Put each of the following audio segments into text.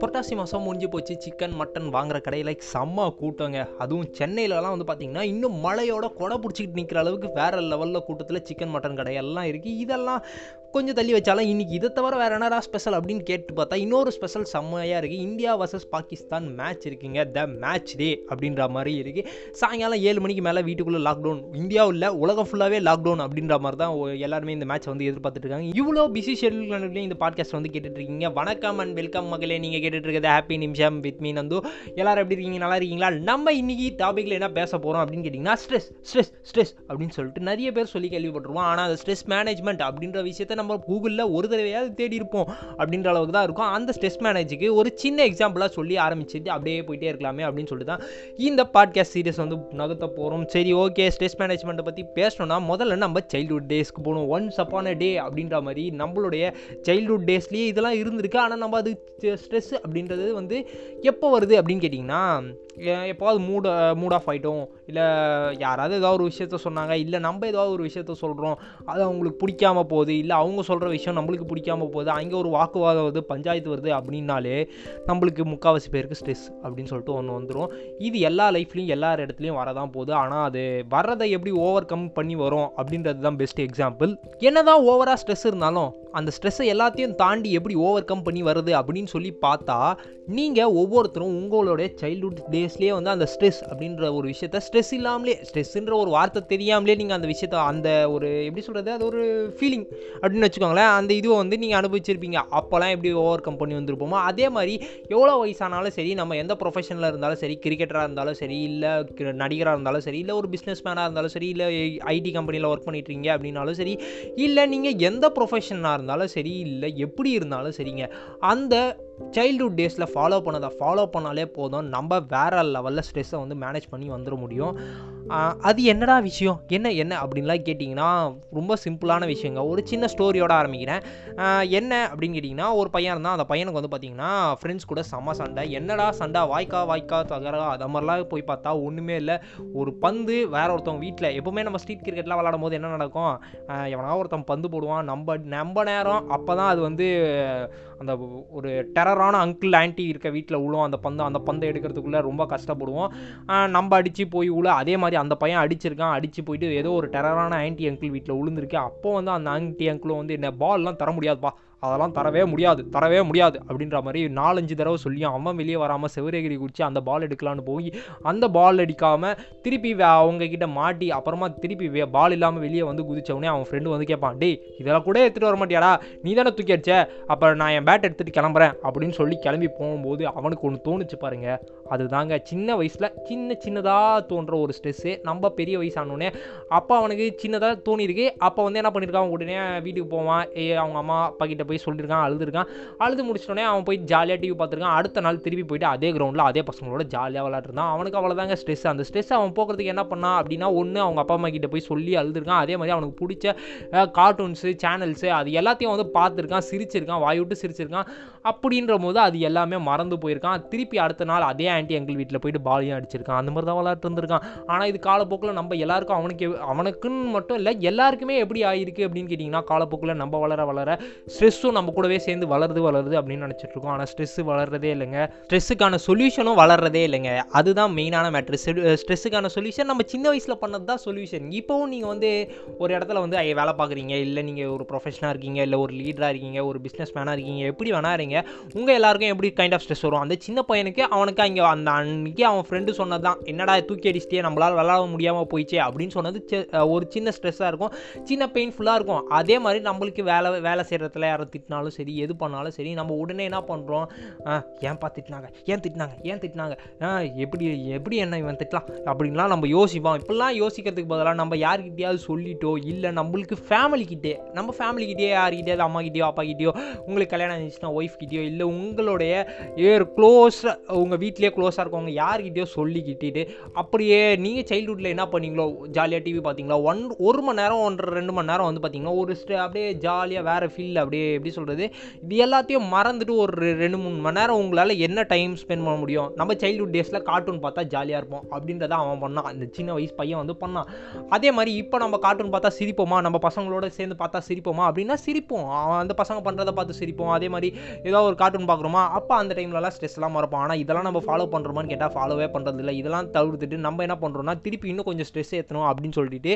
புரட்டாசி மாதம் முடிஞ்சு போச்சு. சிக்கன் மட்டன் வாங்குற கடையில் செம்ம கூட்டங்க. அதுவும் சென்னையிலலாம் வந்து பார்த்தீங்கன்னா இன்னும் மழையோட கொடை பிடிச்சிக்கிட்டு நிற்கிற அளவுக்கு வேறு லெவலில் கூட்டத்தில் சிக்கன் மட்டன் கடையெல்லாம் இருக்குது இதெல்லாம் கொஞ்சம் தள்ளி வச்சாலும் இன்றைக்கி இதை தவிர வேறு என்னடா ஸ்பெஷல் அப்படின்னு கேட்டு பார்த்தா இன்னொரு ஸ்பெஷல் செம்மையாக இருக்குது இந்தியா வர்சஸ் பாகிஸ்தான் மேட்ச் இருக்குங்க. த மேட்ச் டே அப்படின்ற மாதிரி இருக்குது சாயங்காலம் ஏழு மணிக்கு மேலே வீட்டுக்குள்ளே லாக்டவுன் இந்தியாவில் உலகம் ஃபுல்லாகவே லாக்டவுன் அப்படின்ற மாதிரி தான் எல்லாருமே இந்த மேட்ச் வந்து எதிர்பார்த்துட்டு இருக்காங்க. இவ்வளோ பிஸி ஷெடியூல் இந்த பாட்காஸ்ட் வந்து கேட்டுட்டு இருக்கீங்க. வணக்கம் அண்ட் வெல்கம் மகளே. நீங்கள் கேட்டுட்டு இருக்கிறது ஹாப்பி நிமிஷம் வித் மீ நந்து. எல்லாரும் எப்படி இருக்கீங்க? நல்லா இருக்கீங்களா? நம்ம இன்னைக்கு டாப்பிக்கில் என்ன பேச போகிறோம் அப்படின்னு கேட்டிங்கன்னா ஸ்ட்ரெஸ் ஸ்ட்ரெஸ் ஸ்ட்ரெஸ் அப்படின்னு சொல்லிட்டு நிறைய பேர் சொல்லி கேள்விப்பட்டிருவோம் ஆனால் அந்த ஸ்ட்ரெஸ் மேனேஜ்மெண்ட் அப்படின்ற விஷயத்தை நம்ம கூகுளில் ஒரு தடவையாவது தேடி இருப்போம் அப்படின்ற அளவுக்கு தான் இருக்கும். அந்த ஸ்ட்ரெஸ் மேனேஜுக்கு ஒரு சின்ன எக்ஸாம்பிளாக சொல்லி ஆரம்பிச்சுட்டு அப்படியே போயிட்டே இருக்கலாமே அப்படின்னு சொல்லிட்டு தான் இந்த பாட்காஸ்ட் சீரியஸ் வந்து நகர்த்த போகிறோம் சரி ஓகே ஸ்ட்ரெஸ் மேனேஜ்மெண்ட்டை பற்றி பேசணும்னா முதல்ல நம்ம சைல்டுஹுட் டேஸ்க்கு போகணும். ஒன்ஸ் அப்பான அ டே அப்படின்ற மாதிரி நம்மளுடைய சைல்ட்ஹுட் டேஸ்லேயே இதெல்லாம் இருந்திருக்கு. ஆனால் நம்ம அது ஸ்ட்ரெஸ் அப்படின்றது வந்து எப்போ வருது அப்படின்னு கேட்டிங்கன்னா எப்போவாது மூட் மூட் ஆஃப் ஆகிட்டோம் இல்லை யாராவது ஏதாவது ஒரு விஷயத்த சொன்னாங்க. இல்லை நம்ம ஏதாவது ஒரு விஷயத்த சொல்கிறோம் அது அவங்களுக்கு பிடிக்காம போகுது. இல்லை அவங்க சொல்கிற விஷயம் நம்மளுக்கு பிடிக்காம போகுது. அங்கே ஒரு வாக்குவாதம் வருது பஞ்சாயத்து வருது அப்படின்னாலே நம்மளுக்கு முக்கால்வாசி பேருக்கு ஸ்ட்ரெஸ் அப்படின்னு சொல்லிட்டு ஒன்று வந்துடும் இது எல்லா லைஃப்லையும் எல்லா இடத்துலையும் வரதான் போகுது. ஆனால் அது வர்றதை எப்படி ஓவர் கம் பண்ணி வரும் அப்படின்றது தான் பெஸ்ட் எக்ஸாம்பிள் என்ன தான் ஓவராக ஸ்ட்ரெஸ் இருந்தாலும் அந்த ஸ்ட்ரெஸ்ஸை எல்லாத்தையும் தாண்டி எப்படி ஓவர் கம் பண்ணி வருது அப்படின்னு சொல்லி பார்த்தா நீங்கள் ஒவ்வொருத்தரும் உங்களுடைய சைல்ட்ஹுட் டேஸ்லேயே வந்து அந்த ஸ்ட்ரெஸ் அப்படின்ற ஒரு விஷயத்த ஸ்ட்ரெஸ் இல்லாமலே ஸ்ட்ரெஸ்ஸுன்ற ஒரு வார்த்தை தெரியாமலே நீங்கள் அந்த விஷயத்த அந்த ஒரு எப்படி சொல்கிறது அது ஒரு ஃபீலிங் அப்படின்னு வச்சுக்கோங்களேன். அந்த இதுவை வந்து நீங்கள் அனுபவிச்சிருப்பீங்க. அப்போல்லாம் எப்படி ஓவர் கம் பண்ணி வந்திருப்போமோ அதே மாதிரி எவ்வளோ வயசானாலும் சரி நம்ம எந்த ப்ரொஃபஷனில் இருந்தாலும் சரி கிரிக்கெட்டராக இருந்தாலும் சரி இல்லை நடிகராக இருந்தாலும் சரி இல்லை ஒரு பிஸ்னஸ் மேனாக இருந்தாலும் சரி இல்லை ஐடி கம்பெனியில் ஒர்க் பண்ணிட்டுருங்க அப்படின்னாலும் சரி இல்லை நீங்கள் எந்த ப்ரொஃபஷனாக இருந்தாலும் சரி இல்லை எப்படி இருந்தாலும் சரிங்க. அந்த சைல்டுஹுட் டேஸில் ஃபாலோ பண்ணதை ஃபாலோ பண்ணாலே போதும். நம்ம வேறு லெவலில் ஸ்ட்ரெஸ்ஸை வந்து மேனேஜ் பண்ணி வந்துட முடியும். அது என்னடா விஷயம்? என்ன என்ன அப்படின்லாம் கேட்டிங்கன்னா ரொம்ப சிம்பிளான விஷயங்க. ஒரு சின்ன ஸ்டோரியோட ஆரம்பிக்கிறேன். என்ன அப்படின்னு கேட்டிங்கன்னா ஒரு பையன் இருந்தால் அந்த பையனுக்கு வந்து பார்த்திங்கன்னா ஃப்ரெண்ட்ஸ் கூட செம்ம சண்டை. என்னடா சண்டை? வாய்க்கா வாய்க்கா தகரா அது மாதிரிலாம் போய் பார்த்தா ஒன்றுமே இல்லை. ஒரு பந்து வேற ஒருத்தவங்க வீட்டில் எப்போவுமே நம்ம ஸ்ட்ரீட் கிரிக்கெட்லாம் விளாடும் போது என்ன நடக்கும்? எவனா ஒருத்தன் பந்து போடுவான். நம்ம நம்ம நேரம் அப்போ தான் அது வந்து அந்த ஒரு டெரரான அங்கிள் ஆன்ட்டி இருக்க வீட்டில் விழும் அந்த பந்தை அந்த பந்தை எடுக்கிறதுக்குள்ளே ரொம்ப கஷ்டப்படுவோம். நம்ம அடித்து போய் உழ. அதே மாதிரி அந்த பையன் அடிச்சிருக்கான். அடித்து போயிட்டு ஏதோ ஒரு டெரரான ஆன்ட்டி அங்கிள் வீட்டில் விழுந்திருக்கு அப்போ வந்து அந்த ஆன்ட்டி அங்கிளும் வந்து என்ன பால்லாம் தர முடியாதுப்பா. அதெல்லாம் தரவே முடியாது தரவே முடியாது அப்படின்ற மாதிரி நாலஞ்சு தடவை சொல்லியும் அவன் வெளியே வராமல் செவரேகிரி குடிச்சு அந்த பால் எடுக்கலான்னு போய் அந்த பால் அடிக்காமல் திருப்பி வே- அவங்க மாட்டி அப்புறமா திருப்பி பால் இல்லாமல் வெளியே வந்து குதிச்சவனே அவன் ஃப்ரெண்டு வந்து கேட்பான் டேய் இதெல்லாம் கூட எடுத்துகிட்டு வர மாட்டியாடா? நீ தானே தூக்கி அடிச்ச? அப்போ நான் என் பேட் எடுத்துகிட்டு கிளம்புறேன் அப்படின்னு சொல்லி கிளம்பி போகும்போது அவனுக்கு ஒன்று தோணுச்சு பாருங்க. அதுதாங்க சின்ன வயசில் சின்ன சின்னதாக தோன்ற ஒரு ஸ்ட்ரெஸ்ஸு நம்ம பெரிய வயசானோடனே அப்போ அவனுக்கு சின்னதாக தோணியிருக்கு. அப்போ வந்து என்ன பண்ணியிருக்கான் உடனே வீட்டுக்கு போவான். ஏ அவங்க அம்மா அப்பா கிட்ட போய் சொல்லியிருக்கான் அழுதுருக்கான். அழுது முடிச்சிட்டோடனே அவன் போய் ஜாலியாக டிவி பார்த்துருக்கான். அடுத்த நாள் திருப்பி போயிட்டு அதே கிரவுண்டில் அதே பசங்களோட ஜாலியாக விளாட்ருந்தான் அவனுக்கு அவ்வளோதாங்க ஸ்ட்ரெஸ் அந்த ஸ்ட்ரெஸ் அவன் போக்குறதுக்கு என்ன பண்ணான் அப்படின்னா ஒன்று அவங்க அப்பா அம்மா கிட்ட போய் சொல்லி அழுதுருக்கான். அதே மாதிரி அவனுக்கு பிடிச்ச கார்ட்டூன்ஸு சேனல்ஸு அது எல்லாத்தையும் வந்து பார்த்துருக்கான் சிரிச்சிருக்கான் வாய் விட்டு சிரிச்சிருக்கான். அப்படின்ற போது அது எல்லாமே மறந்து போயிருக்கான். திருப்பி அடுத்த நாள் அதே ஆன்ட்டி எங்கள் வீட்டில் போயிட்டு பாலியும் அடிச்சிருக்கான். அந்த மாதிரி தான் விளாட்டு இருந்திருக்கான். ஆனால் இது காலப்போக்கில் நம்ம எல்லாருக்கும் அவனுக்கு அவனுக்குன்னு மட்டும் இல்லை எல்லாருக்குமே எப்படி ஆயிருக்கு அப்படின்னு கேட்டிங்கன்னா காலப்போக்கில் நம்ம வளர வளர ஸ்ட்ரெஸ் ஸ்ட்ரெஸ்ஸும் நம்ம கூடவே சேர்ந்து வளருது வளருது அப்படின்னு நினச்சிட்டு இருக்கோம் ஆனால் ஸ்ட்ரெஸ்ஸு வளர்றதே இல்லைங்க. ஸ்ட்ரெஸ்ஸுக்கான சொல்யூஷனும் வளர்றதே இல்லைங்க. அதுதான் மெயினான மேட்ரு ஸ்ட்ரெஸ்ஸுக்கான சொல்யூஷன் நம்ம சின்ன வயசில் பண்ணது தான் சொல்யூஷன் இப்போவும் நீங்கள் வந்து ஒரு இடத்துல வந்து ஐய வேலை பார்க்குறீங்க. இல்லை நீங்கள் ஒரு ப்ரொஃபஷனாக இருக்கீங்க. இல்லை ஒரு லீடராக இருக்கீங்க. ஒரு பிஸ்னஸ் மேனாக இருக்கீங்க. எப்படி வேணா இருங்க உங்கள் எல்லாருக்கும் எப்படி கைண்ட் ஆஃப் ஸ்ட்ரெஸ் வரும்? அந்த சின்ன பையனுக்கு அவனுக்கு அங்கே அந்த அன்னைக்கு அவன் ஃப்ரெண்டு சொன்னது தான் என்னடா தூக்கி அடிச்சிட்டே நம்மளால் விளாட முடியாமல் போயிடுச்சே? அப்படின்னு சொன்னது ஒரு சின்ன ஸ்ட்ரெஸ்ஸாக இருக்கும். சின்ன பெயின்ஃபுல்லாக இருக்கும். அதே மாதிரி நம்மளுக்கு வேலை வேலை செய்கிறதுல யாரும் திட்டினாலும் சரி எது பண்ணாலும் சரி நம்ம உடனே என்ன பண்ணுறோம் ஏன்பா திட்டினாங்க? ஏன் திட்டினாங்க? ஏன் திட்டினாங்க? ஆ, எப்படி எப்படி என்ன இவன் திட்டலாம்? அப்படின்லாம் நம்ம யோசிப்போம். இப்படிலாம் யோசிக்கிறதுக்கு பதிலாக நம்ம யார்கிட்டயாவது சொல்லிட்டோ இல்லை நம்மளுக்கு ஃபேமிலிக்கிட்டே நம்ம ஃபேமிலிக்கிட்டே யார்கிட்டயாவது அம்மாக்கிட்டேயோ அப்பாக்கிட்டேயோ உங்களுக்கு கல்யாணம் ஆயிடுச்சுன்னா ஒய்ஃப்கிட்டயோ இல்லை உங்களுடைய ஏர் க்ளோஸ் உங்கள் வீட்லேயே க்ளோஸாக இருக்கவங்க யார்கிட்டயோ சொல்லிக்கிட்டு அப்படியே நீங்கள் சைல்டுஹுட்டில் என்ன பண்ணீங்களோ ஜாலியாக டிவி பார்த்தீங்களா? ஒன் ஒரு மணி நேரம் ஒன்றரை ரெண்டு மணி நேரம் வந்து பார்த்தீங்கன்னா ஒரு ஸ்டே அப்படியே ஜாலியாக வேறு ஃபீல்டில் அப்படியே எப்படி சொல்கிறது இது எல்லாத்தையும் மறந்துட்டு ஒரு ரெண்டு மூணு மணி நேரம் உங்களால் என்ன டைம் ஸ்பெண்ட் பண்ண முடியும்? நம்ம சைல்டுஹுட் டேஸில் கார்ட்டூன் பார்த்தா ஜாலியாக இருப்போம். அப்படின்றத அவன் பண்ணான். அந்த சின்ன வயசு பையன் வந்து பண்ணான். அதே மாதிரி இப்போ நம்ம கார்ட்டூன் பார்த்தா சிரிப்போமா? நம்ம பசங்களோட சேர்ந்து பார்த்தா சிரிப்போமா? அப்படின்னா சிரிப்போம். அவன் அந்த பசங்க பண்ணுறத பார்த்து சிரிப்போம். அதே மாதிரி ஏதோ ஒரு கார்ட்டூன் பார்க்குறோமா? அப்போ அந்த டைம்லலாம் ஸ்ட்ரெஸ்லாம் மறப்போம். ஆனால் இதெல்லாம் நம்ம ஃபாலோ பண்ணுறோமான்னு கேட்டால் ஃபாலோவே பண்ணுறதில்ல இதெல்லாம் தவிர்த்துட்டு நம்ம என்ன பண்ணுறோம்னா திருப்பி இன்னும் கொஞ்சம் ஸ்ட்ரெஸ் ஏற்றணும் அப்படின்னு சொல்லிட்டு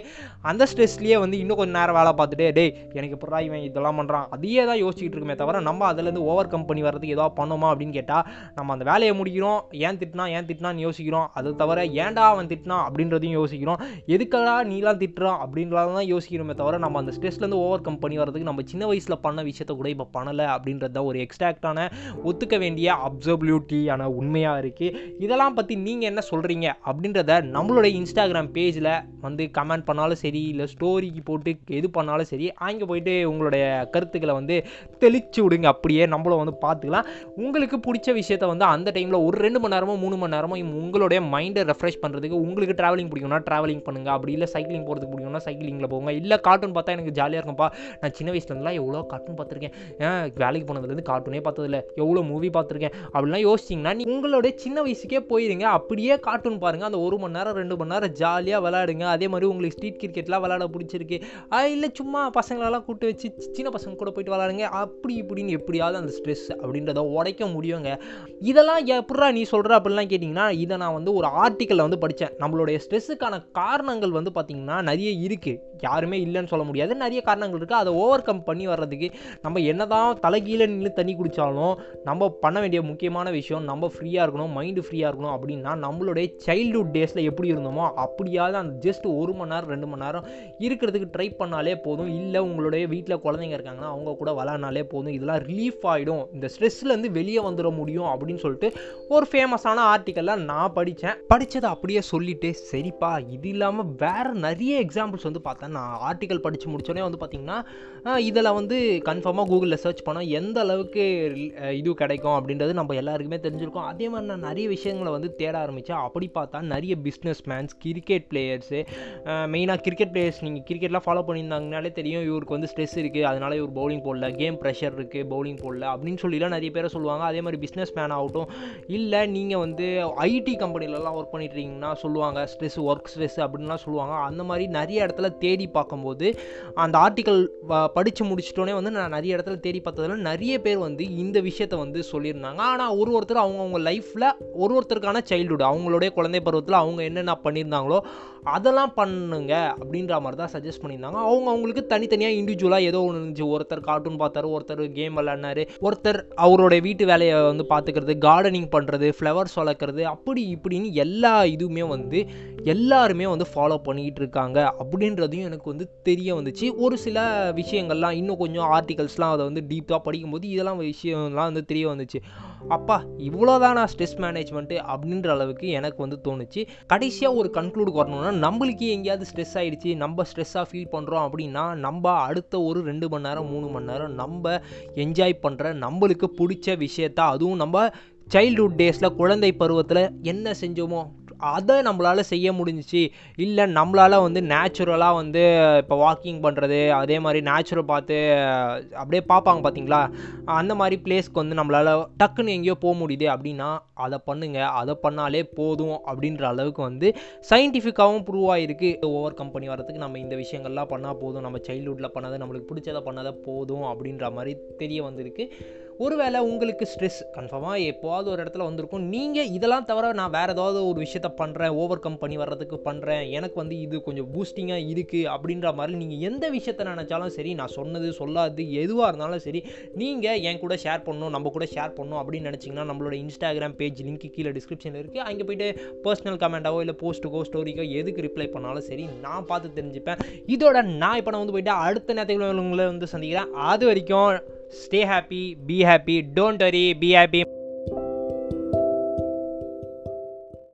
அந்த ஸ்ட்ரெஸ்லேயே வந்து இன்னும் கொஞ்சம் நேரம் வேலை பார்த்துட்டு டேய் எனக்கு இப்போ இவன் இதெல்லாம் பண்ணுறான் அதையே தான் யோசிச்சுட்டு இருக்குமே தவிர நம்ம அதுலேருந்து ஓவர் கம்பெனி வர்றதுக்கு ஏதோ பண்ணோமா அப்படின்னு கேட்டால் நம்ம அந்த வேலையை முடிக்கிறோம் ஏன் திட்டினா ஏன் திட்டினான்னு யோசிக்கிறோம். அது தவிர ஏன்டா அவன் திட்டினா அப்படின்றதையும் யோசிக்கிறோம். எதுக்கடா நீலாம் திட்டுறான் அப்படின்றதான் தான் யோசிக்கிறோமே தவிர நம்ம அந்த ஸ்ட்ரெஸ்லேருந்து ஓவர் கம் பண்ணி வரதுக்கு நம்ம சின்ன வயசில் பண்ண விஷயத்த கூட இப்போ பண்ணலை அப்படின்றது தான் ஒரு எக்ஸ்ட்ராக்டான ஒத்துக்க வேண்டிய அப்சர்பிலிட்டியான உண்மையாக இருக்குது இதெல்லாம் பற்றி நீங்கள் என்ன சொல்கிறீங்க அப்படின்றத நம்மளுடைய இன்ஸ்டாகிராம் பேஜில் வந்து கமெண்ட் பண்ணாலும் சரி இல்லை ஸ்டோரிக்கு போட்டு எது பண்ணாலும் சரி அங்கே போயிட்டு உங்களுடைய கருத்துக்களை வந்து தெளிச்சு விடுங்க அப்படியே நம்மளும் வந்து பார்த்துக்கலாம். உங்களுக்கு பிடிச்ச விஷயத்த வந்து அந்த டைமில் ஒரு ரெண்டு மணி நேரமோ மூணு மணி நேரமோ உங்களுடைய மைண்டை ரெஃப்ரெஷ் பண்ணுறதுக்கு உங்களுக்கு ட்ராவலிங் பிடிக்கும்னா ட்ராவலிங் பண்ணுங்கள் அப்படி இல்லை சைக்கிளிங் போகிறதுக்கு பிடிக்கும்னா சைக்கிளிங்கில் போங்க. இல்லை கார்ட்டூன் பார்த்தா எனக்கு ஜாலியாக இருக்கும்ப்பா. நான் சின்ன வயசுலேருந்துலாம் எவ்வளோ கார்ட்டூன் பார்த்துருக்கேன். ஏன் வேலைக்கு போனதுலேருந்து கார்ட்டூனே பார்த்ததில்ல. எவ்வளோ மூவி பார்த்துருக்கேன். அப்படிலாம் யோசிச்சிங்கன்னா நீ உங்களுடைய சின்ன வயசுக்கே போயிருங்க. அப்படியே கார்ட்டூன் பாருங்கள் அந்த ஒரு மணி நேரம் ரெண்டு மணி நேரம் ஜாலியாக விளாடுங்க அதே மாதிரி உங்களுக்கு ஸ்ட்ரீட் கிரிக்கெட்லாம் விளாட பிடிச்சிருக்கு. இல்லை சும்மா பசங்களெல்லாம் கூப்பிட்டு வச்சு சின்ன பசங்க கூட போயிட்டு விளையாடுங்க அப்படி இப்படின்னு எப்படியாவது அந்த ஸ்ட்ரெஸ் அப்படின்றத உடைக்க முடியுங்க. இதெல்லாம் எப்படா நீ சொல்கிற அப்படிலாம் கேட்டிங்கன்னா இதை நான் வந்து ஒரு ஆர்டிக்கலில் வந்து படித்தேன் நம்மளுடைய ஸ்ட்ரெஸ்ஸுக்கான காரணங்கள் வந்து பார்த்திங்கன்னா நிறைய இருக்குது யாருமே இல்லைன்னு சொல்ல முடியாது. நிறைய காரணங்கள் இருக்குது அதை ஓவர் கம் பண்ணி வர்றதுக்கு நம்ம என்ன தான் தலைகீழ நின்று தண்ணி குடித்தாலும் நம்ம பண்ண வேண்டிய முக்கியமான விஷயம் நம்ம ஃப்ரீயாக இருக்கணும் மைண்டு ஃப்ரீயாக இருக்கணும் அப்படின்னா நம்மளுடைய சைல்டுஹுட் டேஸில் எப்படி இருந்தோமோ அப்படியாவது அந்த ஜஸ்ட் ஒரு மணி நேரம் ரெண்டு மணி நேரம் இருக்கிறதுக்கு ட்ரை பண்ணாலே போதும். இல்லை உங்களுடைய வீட்டில் குழந்தைங்க இருக்காங்கன்னா அவங்க கூட விளாட்னாலே போதும். இதெல்லாம் ரிலீஃப் ஆகிடும் இந்த ஸ்ட்ரெஸ்லேருந்து வெளியே வந்துட முடியும் அப்படின்னு சொல்லிட்டு ஒரு ஃபேமஸான ஆர்டிக்கலில் நான் படித்தேன் படித்ததை அப்படியே சொல்லிட்டு சரிப்பா இது இல்லாமல் வேறு நிறைய எக்ஸாம்பிள்ஸ் வந்து பார்த்தேன். நான் ஆர்டிக்கல் படித்து முடிச்சோடனே வந்து பார்த்திங்கன்னா இதில் வந்து கன்ஃபார்மாக கூகுளில் சர்ச் பண்ணால் எந்த அளவுக்கு இது கிடைக்கும் அப்படின்றது நம்ம எல்லாருக்குமே தெரிஞ்சிருக்கோம். அதே மாதிரி நான் நிறைய விஷயங்களை வந்து தேட ஆரம்பித்தேன் அப்படி பார்த்தா நிறைய பிஸ்னஸ் மேன்ஸ் கிரிக்கெட் பிளேயர்ஸு மெயினாக கிரிக்கெட் பிளேயர்ஸ் நீங்கள் கிரிக்கெட்லாம் ஃபாலோ பண்ணியிருந்தாங்கனாலே தெரியும். இவருக்கு வந்து ஸ்ட்ரெஸ் இருக்குது அதனால இவர் பவுலிங் போடல. கேம் ப்ரெஷர் இருக்குது பவுலிங் போடல அப்படின்னு சொல்லிலாம் நிறைய பேரை சொல்லுவாங்க. அதே மாதிரி பிஸ்னஸ் மேன் ஆகட்டும் இல்லை நீங்கள் வந்து ஐடி கம்பெனிலலாம் ஒர்க் பண்ணிட்டுருக்கீங்கன்னா சொல்லுவாங்க ஸ்ட்ரெஸ் ஒர்க் ஸ்ட்ரெஸ் அப்படின்லாம் சொல்லுவாங்க. அந்த மாதிரி நிறைய இடத்துல தேடி பார்க்கும்போது அந்த ஆர்டிக்கல் படித்து முடிச்சிட்டோன்னே வந்து நான் நிறைய இடத்துல தேடி பார்த்ததுல நிறைய பேர் வந்து இந்த விஷயத்தை வந்து சொல்லியிருந்தாங்க. ஆனால் ஒரு ஒருத்தர் அவங்கவுங்க லைஃப்பில் ஒரு ஒருத்தருக்கான சைல்டுஹுட் அவங்களுடைய குழந்தை பருவத்தில் அவங்க என்னென்ன பண்ணியிருந்தாங்களோ அதெல்லாம் பண்ணுங்க அப்படின்ற மாதிரி தான் சஜஸ்ட் பண்ணியிருந்தாங்க. அவங்க அவங்களுக்கு தனித்தனியாக இண்டிவிஜுவலாக ஏதோ ஒன்று இருந்துச்சு. ஒருத்தர் கார்ட்டூன் பார்த்தாரு ஒருத்தர் கேம் விளாட்னாரு ஒருத்தர் அவருடைய வீட்டு வேலையை வந்து பார்த்துக்கிறது கார்டனிங் பண்ணுறது ஃப்ளவர்ஸ் வளர்க்குறது அப்படி இப்படின்னு எல்லா இதுவுமே வந்து எல்லாருமே வந்து ஃபாலோ பண்ணிக்கிட்டு இருக்காங்க. அப்படின்றதையும் எனக்கு வந்து தெரிய வந்துச்சு. ஒரு சில விஷயங்கள்லாம் இன்னும் கொஞ்சம் ஆர்டிகல்ஸ்லாம் அதை வந்து டீப்பாக படிக்கும்போது இதெல்லாம் விஷயம்லாம் வந்து தெரிய வந்துச்சு. அப்பா இவ்வளோதானா நான் ஸ்ட்ரெஸ் மேனேஜ்மெண்ட்டு அப்படின்ற அளவுக்கு எனக்கு வந்து தோணுச்சு. கடைசியாக ஒரு கன்க்ளூட் வரணும்னா நம்மளுக்கு எங்கேயாவது ஸ்ட்ரெஸ் ஆகிடுச்சு நம்ம ஸ்ட்ரெஸ்ஸாக ஃபீல் பண்ணுறோம் அப்படின்னா நம்ம அடுத்த ஒரு ரெண்டு மணி நேரம் மூணு மணி நேரம் நம்ம என்ஜாய் பண்ணுற நம்மளுக்கு பிடிச்ச விஷயத்த அதுவும் நம்ம சைல்டுஹுட் டேஸில் குழந்தை பருவத்தில் என்ன செஞ்சோமோ அதை நம்மளால் செய்ய முடிஞ்சிச்சு. இல்லை நம்மளால் வந்து நேச்சுரலாக வந்து இப்போ வாக்கிங் பண்ணுறது அதே மாதிரி நேச்சுரல் பார்த்து அப்படியே பார்ப்பாங்க பார்த்தீங்களா? அந்த மாதிரி பிளேஸ்க்கு வந்து நம்மளால் டக்குன்னு எங்கேயோ போக முடியுது அப்படின்னா அதை பண்ணுங்கள் அதை பண்ணாலே போதும் அப்படின்ற அளவுக்கு வந்து சயின்டிஃபிக்காகவும் ப்ரூவ் ஆகிருக்கு ஓவர் கம்பெனி வரதுக்கு நம்ம இந்த விஷயங்கள்லாம் பண்ணால் போதும். நம்ம சைல்ட்ஹுட்டில் பண்ணதை நம்மளுக்கு பிடிச்சதை பண்ணதை போதும் அப்படின்ற மாதிரி தெரிய வந்திருக்கு. ஒருவேளை உங்களுக்கு ஸ்ட்ரெஸ் கன்ஃபார்மாக எப்போவாவது ஒரு இடத்துல வந்திருக்கும். நீங்கள் இதெல்லாம் தவிர நான் வேறு ஏதாவது ஒரு விஷயத்த பண்ணுறேன் ஓவர் கம் பண்ணி வர்றதுக்கு பண்ணுறேன் எனக்கு வந்து இது கொஞ்சம் பூஸ்டிங்காக இருக்குது அப்படின்ற மாதிரி நீங்கள் எந்த விஷயத்த நினச்சாலும் சரி நான் சொன்னது சொல்லாது எதுவாக இருந்தாலும் சரி நீங்கள் என் கூட ஷேர் பண்ணணும் நம்ம கூட ஷேர் பண்ணணும் அப்படின்னு நினச்சிங்கன்னா நம்மளோட இன்ஸ்டாகிராம் பேஜ் லிங்க் கீழே டிஸ்கிரிப்ஷனில் இருக்குது அங்கே போயிட்டு பர்சனல் கமெண்ட்டாவோ இல்லை போஸ்ட்டுக்கோ ஸ்டோரிக்கோ எதுக்கு ரிப்ளை பண்ணாலும் சரி நான் பார்த்து தெரிஞ்சுப்பேன். இதோட நான் இப்போ நான் வந்து போயிட்டு அடுத்த நேரத்தில் உங்களை வந்து சந்திக்கிறேன். அது வரைக்கும் stay happy be happy don't worry be happy.